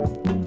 Bye.